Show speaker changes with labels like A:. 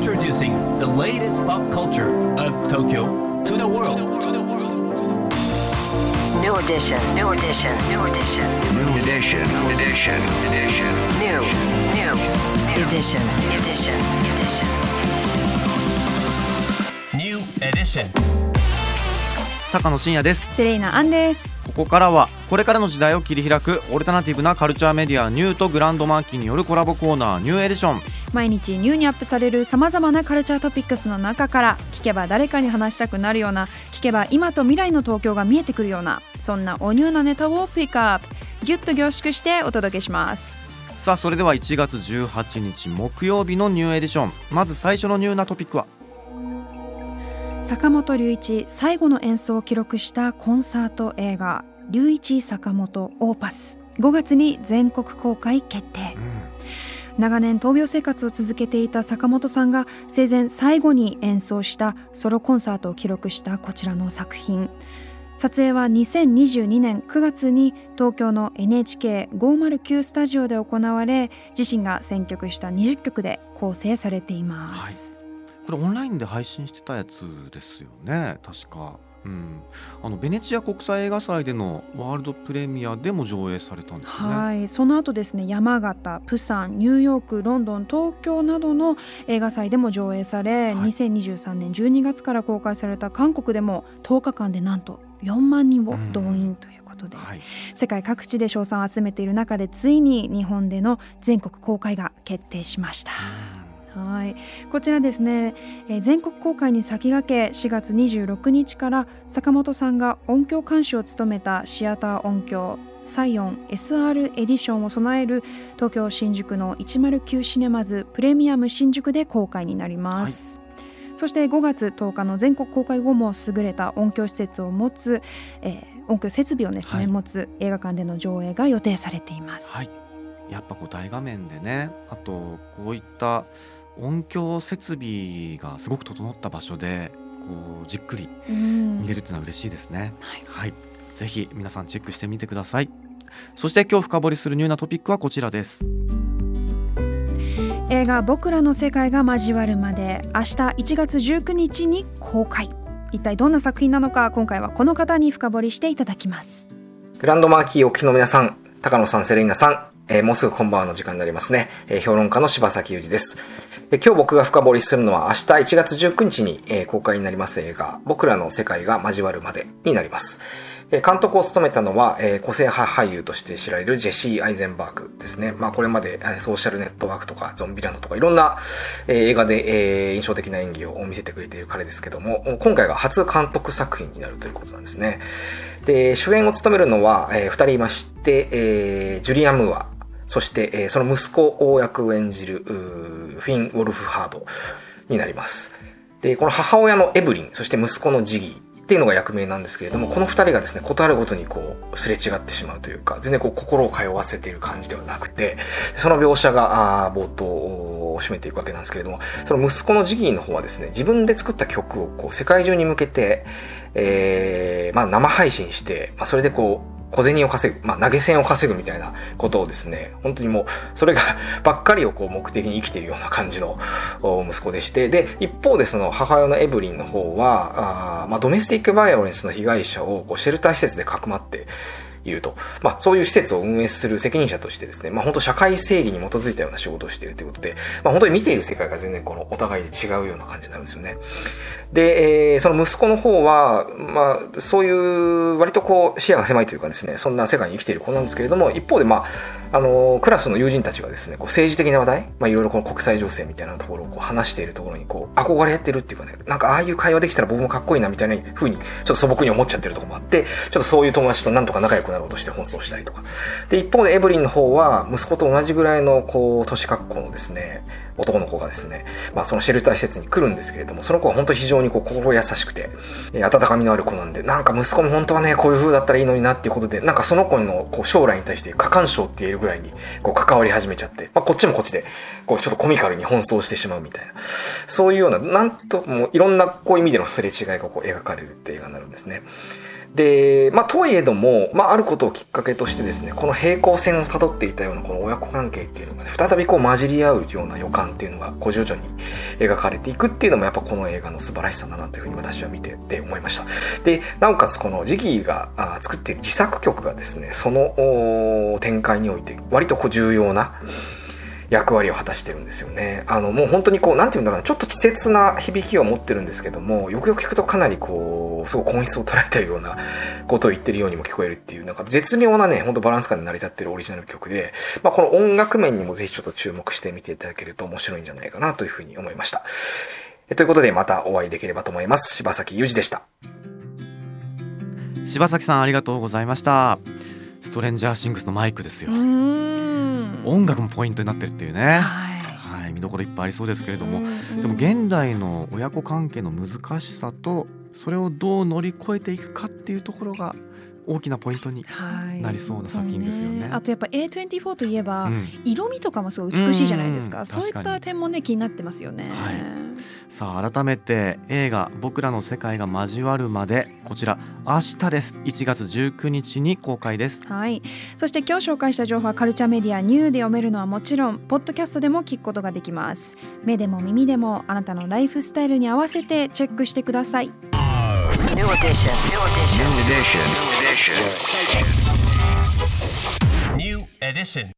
A: Introducing the latest pop culture of Tokyo to the world.
B: New edition. New edition. New edition.
C: New edition. Edition. Edition.
B: New. New. Edition. Edition. Edition.
A: New edition.
D: 高野真也です
E: セレイナアンです
D: ここからはこれからの時代を切り開くオルタナティブなカルチャーメディアニューとグランドマーキーによるコラボコーナーニューエディション
E: 毎日ニューにアップされるさまざまなカルチャートピックスの中から聞けば誰かに話したくなるような聞けば今と未来の東京が見えてくるようなそんなおニューなネタをピックアップギュッと凝縮してお届けします。
D: さあそれでは1月18日木曜日のニューエディション。まず最初のニューなトピックは。
E: 坂本龍一最後の演奏を記録したコンサート映画「龍一坂本オーパス」5月に全国公開決定長年闘病生活を続けていた坂本さんが生前最後に演奏したソロコンサートを記録したこちらの作品。撮影は2022年9月に東京の NHK509 スタジオで行われ自身が選曲した20曲で構成されています、
D: これオンラインで配信してたやつですよね確か。うん、あのベネチア国際映画祭でのワールドプレミアでも上映されたんですよね。
E: はい、その後ですね山形、プサン、ニューヨーク、ロンドン、東京などの映画祭でも上映され、
D: はい。
E: 2023年12月から公開された韓国でも10日間でなんと4万人を動員ということで、
D: はい、
E: 世界各地で称賛を集めている中でついに日本での全国公開が決定しました。はい、こちらですね、えー全国公開に先駆け4月26日から坂本さんが音響監修を務めたシアター音響サイオン SR エディションを備える東京新宿の109シネマズプレミアム新宿で公開になります。そして5月10日の全国公開後も優れた音響施設を持つ、えー音響設備をですね、
D: はい
E: 持つ映画館での上映が予定されています。
D: はい、やっぱこう大画面でねあとこういった音響設備がすごく整った場所でこうじっくり
E: うん
D: 見れるっていうのは嬉しいですね。
E: はい
D: はい、ぜひ皆さんチェックしてみてください。そして今日深掘りするニューなトピックはこちらです。
E: 映画「僕らの世界が交わるまで」明日1月19日に公開一体どんな作品なのか今回はこの方に深掘りしていただきます
F: グランドマーキーお聞きの皆さん、高野さん、セレイナさん、えーもうすぐこんばんはの時間になりますね。えー評論家の柴崎裕二です、えー今日僕が深掘りするのは明日1月19日に、え公開になります映画、僕らの世界が交わるまでになります。え監督を務めたのは、え個性派俳優として知られるジェシー・アイゼンバーグですね。まあこれまでえソーシャルネットワークとかゾンビランドとかいろんな、え映画で、え印象的な演技を見せてくれている彼ですけども、今回が初監督作品になるということなんですね。で、主演を務めるのは、えー二人いまして、えジュリアン・ムーア、そして、えーその息子を役を演じる、フィン・ウォルフハードになります。で、この母親のエブリン、そして息子のジギーっていうのが役名なんですけれども、この二人がですね、ことあるごとにこう、すれ違ってしまうというか、全然こう、心を通わせている感じではなくて、その描写が、あ冒頭を占めていくわけなんですけれども、その息子のジギーの方はですね、自分で作った曲をこう、世界中に向けて、えー、まあ生配信して、まあそれでこう、小銭を稼ぐ、まあ投げ銭を稼ぐみたいなことをですね、本当にもう、それが ばっかりをこう目的に生きているような感じの息子でして、で、一方でその母親のエブリンの方は、あまあドメスティックバイオレンスの被害者をこうシェルター施設でかくまって、言うと。まあ、そういう施設を運営する責任者としてですね、まあ、本当社会正義に基づいたような仕事をしているということで、まあ、本当に見ている世界が全然このお互いで違うような感じになるんですよね。で、えーその息子の方は、まあ、そういう割とこう視野が狭いというかですね、そんな世界に生きている子なんですけれども、一方でまあ、あの、クラスの友人たちがですね、こう政治的な話題、まあ、いろいろこの国際情勢みたいなところをこう話しているところにこう、憧れてるっていうかね、なんかああいう会話できたら僕もかっこいいなみたいな風に、ちょっと素朴に思っちゃってるとこもあって、ちょっとそういう友達となんとか仲良くなろうとして奔走したりとか。で、一方でエブリンの方は、息子と同じぐらいの、こう、年格好のですね、男の子がですね、まあそのシェルター施設に来るんですけれども、その子は本当非常にこう心優しくて、えー温かみのある子なんで、なんか息子も本当はね、こういう風だったらいいのになっていうことで、なんかその子のこう将来に対して過干渉って言えるぐらいにこう関わり始めちゃって、まあこっちもこっちで、こうちょっとコミカルに奔走してしまうみたいな、そういうような、なんともいろんなこう意味でのすれ違いがこう描かれるって映画になるんですね。で、まあ、とはいえども、まあ、あることをきっかけとしてですね、この平行線をたどっていたようなこの親子関係っていうのが、ね、再びこう混じり合うような予感っていうのが、こう徐々に描かれていくっていうのも、やっぱこの映画の素晴らしさだなというふうに私は見てて思いました。で、なおかつこのジギーがあ作っている自作曲がですね、その展開において、割とこう重要な、役割を果たしてるんですよね。あのもう本当にこうなんていうんだろうなちょっと稚拙な響きを持ってるんですけどもよくよく聞くとかなりこうすごい本質を捉えてるような ことを言ってるようにも聞こえるっていうなんか絶妙なね本当バランス感で成り立ってるオリジナル曲で、まあ、この音楽面にもぜひちょっと注目してみていただけると面白いんじゃないかなというふうに思いました。えということでまたお会いできればと思います。柴崎裕二でした。
D: 柴崎さんありがとうございましたストレンジャーシングスのマイクですよ
E: うん
D: 音楽もポイントになってるっていうね。
E: はい。
D: はい見どころいっぱいありそうですけれども。
E: うん
D: でも現代の親子関係の難しさとそれをどう乗り越えていくかっていうところが大きなポイントに、
E: はい。
D: なりそうな作品ですよね。
E: そうあとやっぱ A24 といえば、
D: うん。
E: 色味とかもすごい美しいじゃないですか、
D: うん
E: そういった点もね気になってますよね、
D: はいさあ改めて映画「僕らの世界が交わるまで」こちら明日です1月19日に公開です
E: はい、そして今日紹介した情報はカルチャーメディアニューで読めるのはもちろんポッドキャストでも聞くことができます目でも耳でもあなたのライフスタイルに合わせてチェックしてください
B: New edition. New edition.
C: New edition. New edition.
A: New edition.